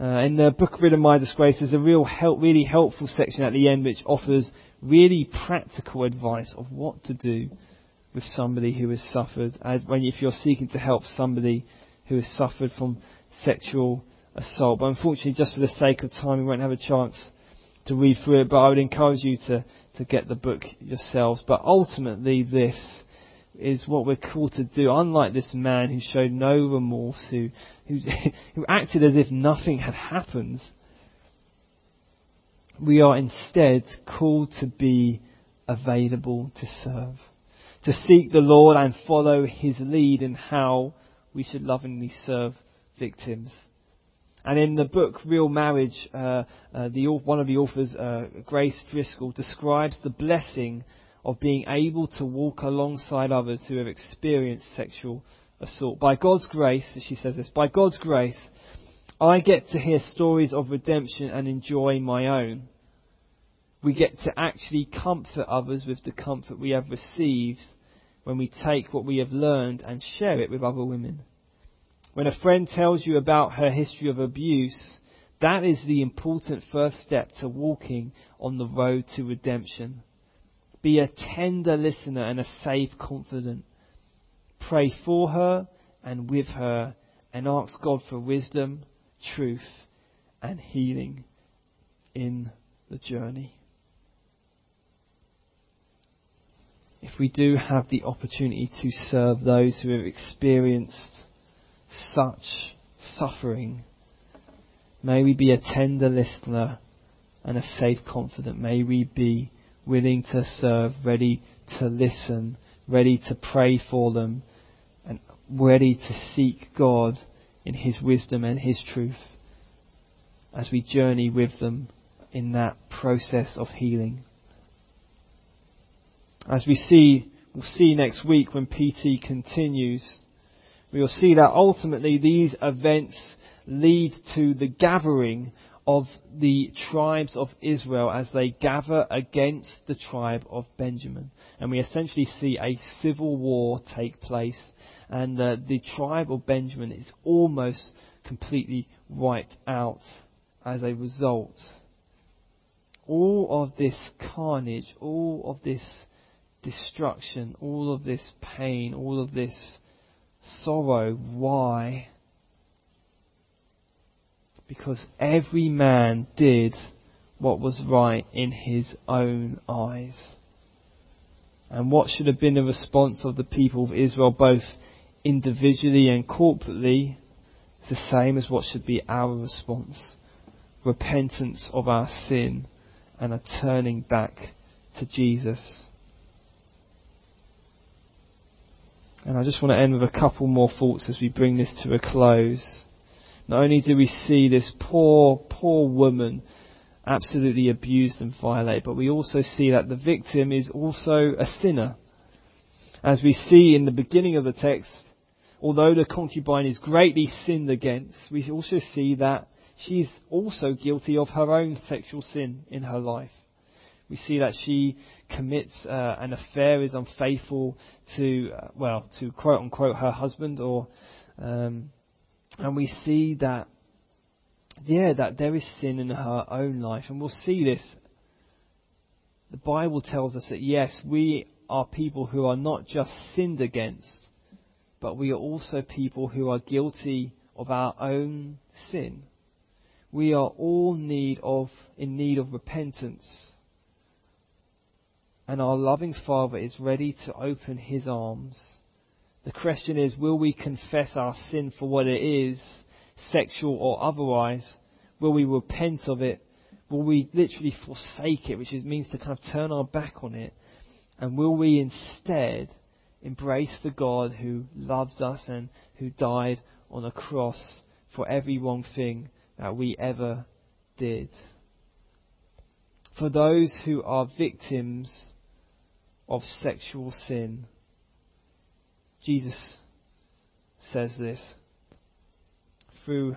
Uh, in the book Rid of My Disgrace, there's a real help, really helpful section at the end which offers really practical advice of what to do with somebody who has suffered. when, if you're seeking to help somebody who has suffered from sexual assault. But unfortunately, just for the sake of time, we won't have a chance to read through it. But I would encourage you to, to get the book yourselves. But ultimately, this is what we're called to do. Unlike this man who showed no remorse, who, who, who acted as if nothing had happened, we are instead called to be available to serve, to seek the Lord and follow his lead in how we should lovingly serve victims. And in the book Real Marriage, uh, uh, the, one of the authors, uh, Grace Driscoll, describes the blessing of being able to walk alongside others who have experienced sexual assault. By God's grace, she says this, by God's grace, I get to hear stories of redemption and enjoy my own. We get to actually comfort others with the comfort we have received when we take what we have learned and share it with other women. When a friend tells you about her history of abuse, that is the important first step to walking on the road to redemption. Be a tender listener and a safe confidant. Pray for her and with her and ask God for wisdom, truth, and healing in the journey. if we do have the opportunity to serve those who have experienced such suffering, may we be a tender listener and a safe confidant. May we be willing to serve, ready to listen, ready to pray for them, and ready to seek God in His wisdom and His truth as we journey with them in that process of healing. As we see, we'll see next week when PT continues, we will see that ultimately these events lead to the gathering of the tribes of Israel as they gather against the tribe of Benjamin. And we essentially see a civil war take place, and uh, the tribe of Benjamin is almost completely wiped out as a result. All of this carnage, all of this destruction, all of this pain, all of this sorrow. Why? Because every man did what was right in his own eyes. And what should have been the response of the people of Israel, both individually and corporately, is the same as what should be our response repentance of our sin and a turning back to Jesus. And I just want to end with a couple more thoughts as we bring this to a close. Not only do we see this poor, poor woman absolutely abused and violated, but we also see that the victim is also a sinner. As we see in the beginning of the text, although the concubine is greatly sinned against, we also see that she's also guilty of her own sexual sin in her life. We see that she commits uh, an affair, is unfaithful to, uh, well, to quote unquote her husband, or, um, and we see that, yeah, that there is sin in her own life, and we'll see this. The Bible tells us that yes, we are people who are not just sinned against, but we are also people who are guilty of our own sin. We are all need of, in need of repentance and our loving Father is ready to open His arms The question is, will we confess our sin for what it is, sexual or otherwise? Will we repent of it? Will we literally forsake it, which means to kind of turn our back on it? And will we instead embrace the God who loves us and who died on a cross for every wrong thing that we ever did? For those who are victims of sexual sin, Jesus says this through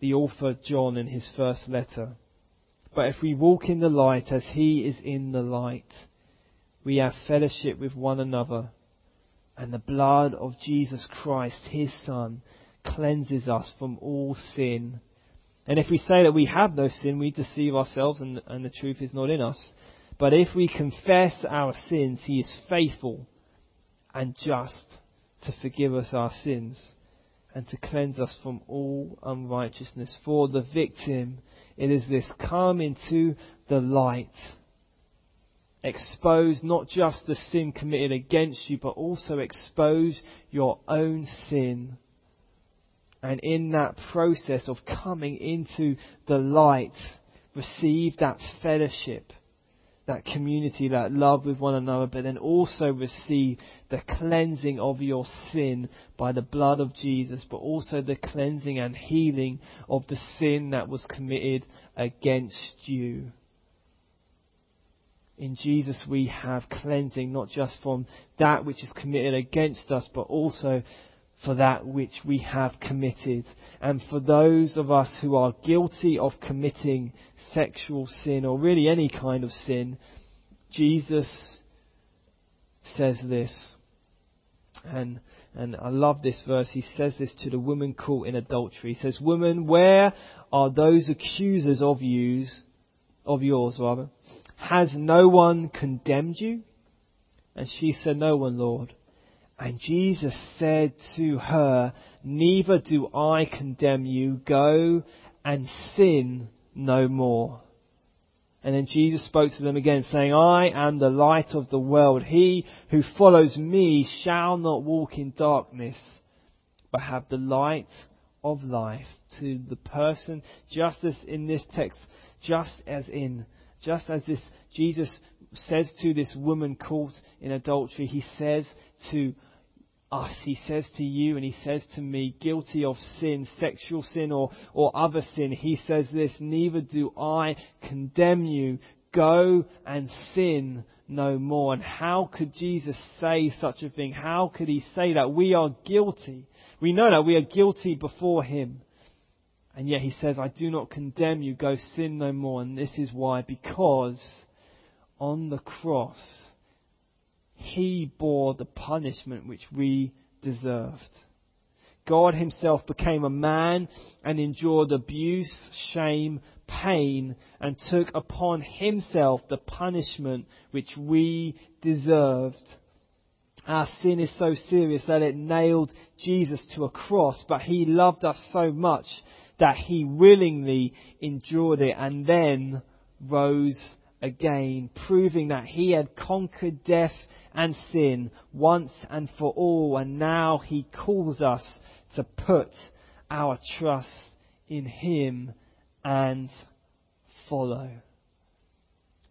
the author John in his first letter. But if we walk in the light as he is in the light, we have fellowship with one another, and the blood of Jesus Christ, his Son, cleanses us from all sin. And if we say that we have no sin, we deceive ourselves and, and the truth is not in us. But if we confess our sins, he is faithful and just to forgive us our sins and to cleanse us from all unrighteousness. For the victim, it is this come into the light. Expose not just the sin committed against you, but also expose your own sin. And in that process of coming into the light, receive that fellowship that community, that love with one another, but then also receive the cleansing of your sin by the blood of Jesus, but also the cleansing and healing of the sin that was committed against you. In Jesus we have cleansing not just from that which is committed against us, but also for that which we have committed. And for those of us who are guilty of committing sexual sin or really any kind of sin, Jesus says this. And, and I love this verse. He says this to the woman caught in adultery. He says, Woman, where are those accusers of you, of yours rather? Has no one condemned you? And she said, No one, Lord. And Jesus said to her, Neither do I condemn you. Go and sin no more. And then Jesus spoke to them again, saying, I am the light of the world. He who follows me shall not walk in darkness, but have the light of life. To the person, just as in this text, just as in, just as this Jesus says to this woman caught in adultery, he says to us, he says to you and he says to me, guilty of sin, sexual sin or, or other sin, he says this, neither do I condemn you. Go and sin no more. And how could Jesus say such a thing? How could he say that? We are guilty. We know that we are guilty before him. And yet he says, I do not condemn you. Go sin no more. And this is why. Because on the cross, he bore the punishment which we deserved. God Himself became a man and endured abuse, shame, pain, and took upon Himself the punishment which we deserved. Our sin is so serious that it nailed Jesus to a cross, but He loved us so much that He willingly endured it and then rose again, proving that he had conquered death and sin once and for all, and now he calls us to put our trust in him and follow.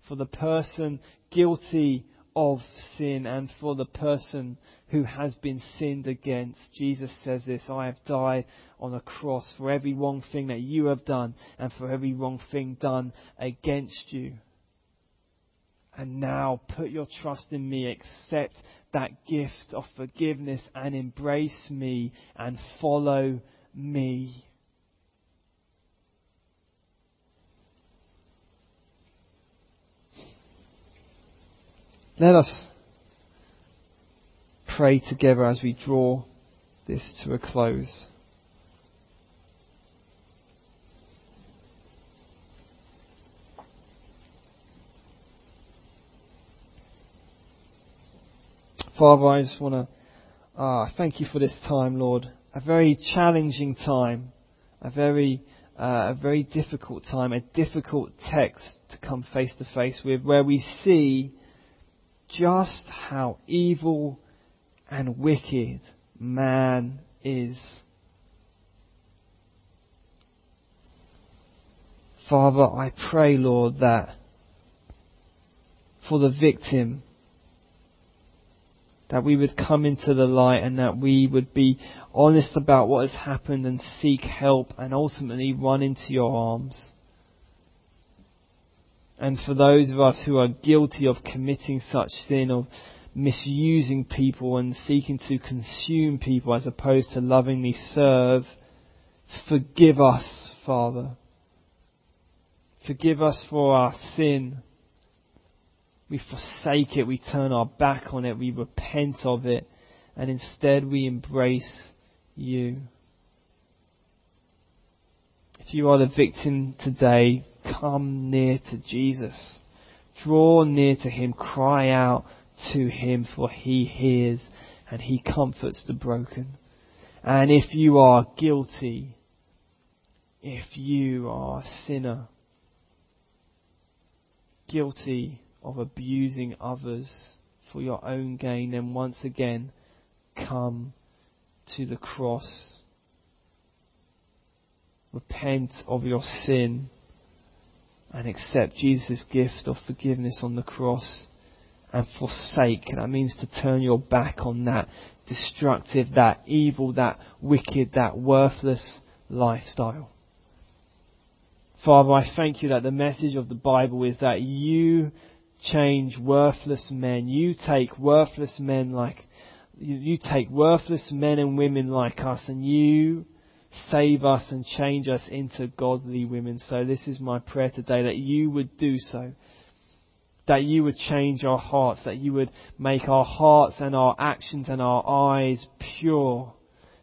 For the person guilty of sin and for the person who has been sinned against. Jesus says this, I have died on a cross for every wrong thing that you have done and for every wrong thing done against you. And now put your trust in me, accept that gift of forgiveness and embrace me and follow me. Let us pray together as we draw this to a close. Father, I just want to uh, thank you for this time, Lord. A very challenging time, a very, uh, a very difficult time, a difficult text to come face to face with, where we see just how evil and wicked man is. Father, I pray, Lord, that for the victim, that we would come into the light and that we would be honest about what has happened and seek help and ultimately run into your arms. And for those of us who are guilty of committing such sin, of misusing people and seeking to consume people as opposed to lovingly serve, forgive us, Father. Forgive us for our sin. We forsake it, we turn our back on it, we repent of it, and instead we embrace you. If you are the victim today, come near to Jesus. Draw near to Him, cry out to Him, for He hears and He comforts the broken. And if you are guilty, if you are a sinner, guilty of abusing others for your own gain, then once again come to the cross. Repent of your sin and accept Jesus' gift of forgiveness on the cross and forsake. That means to turn your back on that destructive, that evil, that wicked, that worthless lifestyle. Father, I thank you that the message of the Bible is that you change worthless men. You take worthless men like, you take worthless men and women like us and you save us and change us into godly women. So this is my prayer today that you would do so. That you would change our hearts, that you would make our hearts and our actions and our eyes pure.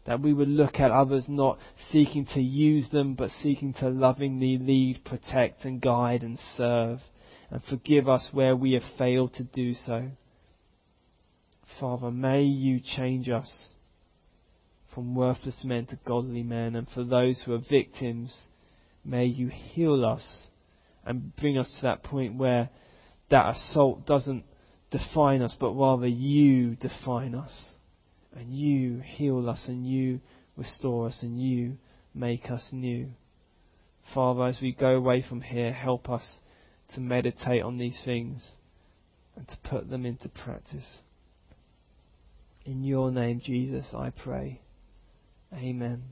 That we would look at others not seeking to use them, but seeking to lovingly lead, protect and guide and serve and forgive us where we have failed to do so. Father, may you change us from worthless men to godly men, and for those who are victims, may you heal us and bring us to that point where that assault doesn't define us, but rather you define us, and you heal us, and you restore us, and you make us new. Father, as we go away from here, help us to meditate on these things and to put them into practice. In your name, Jesus, I pray. Amen.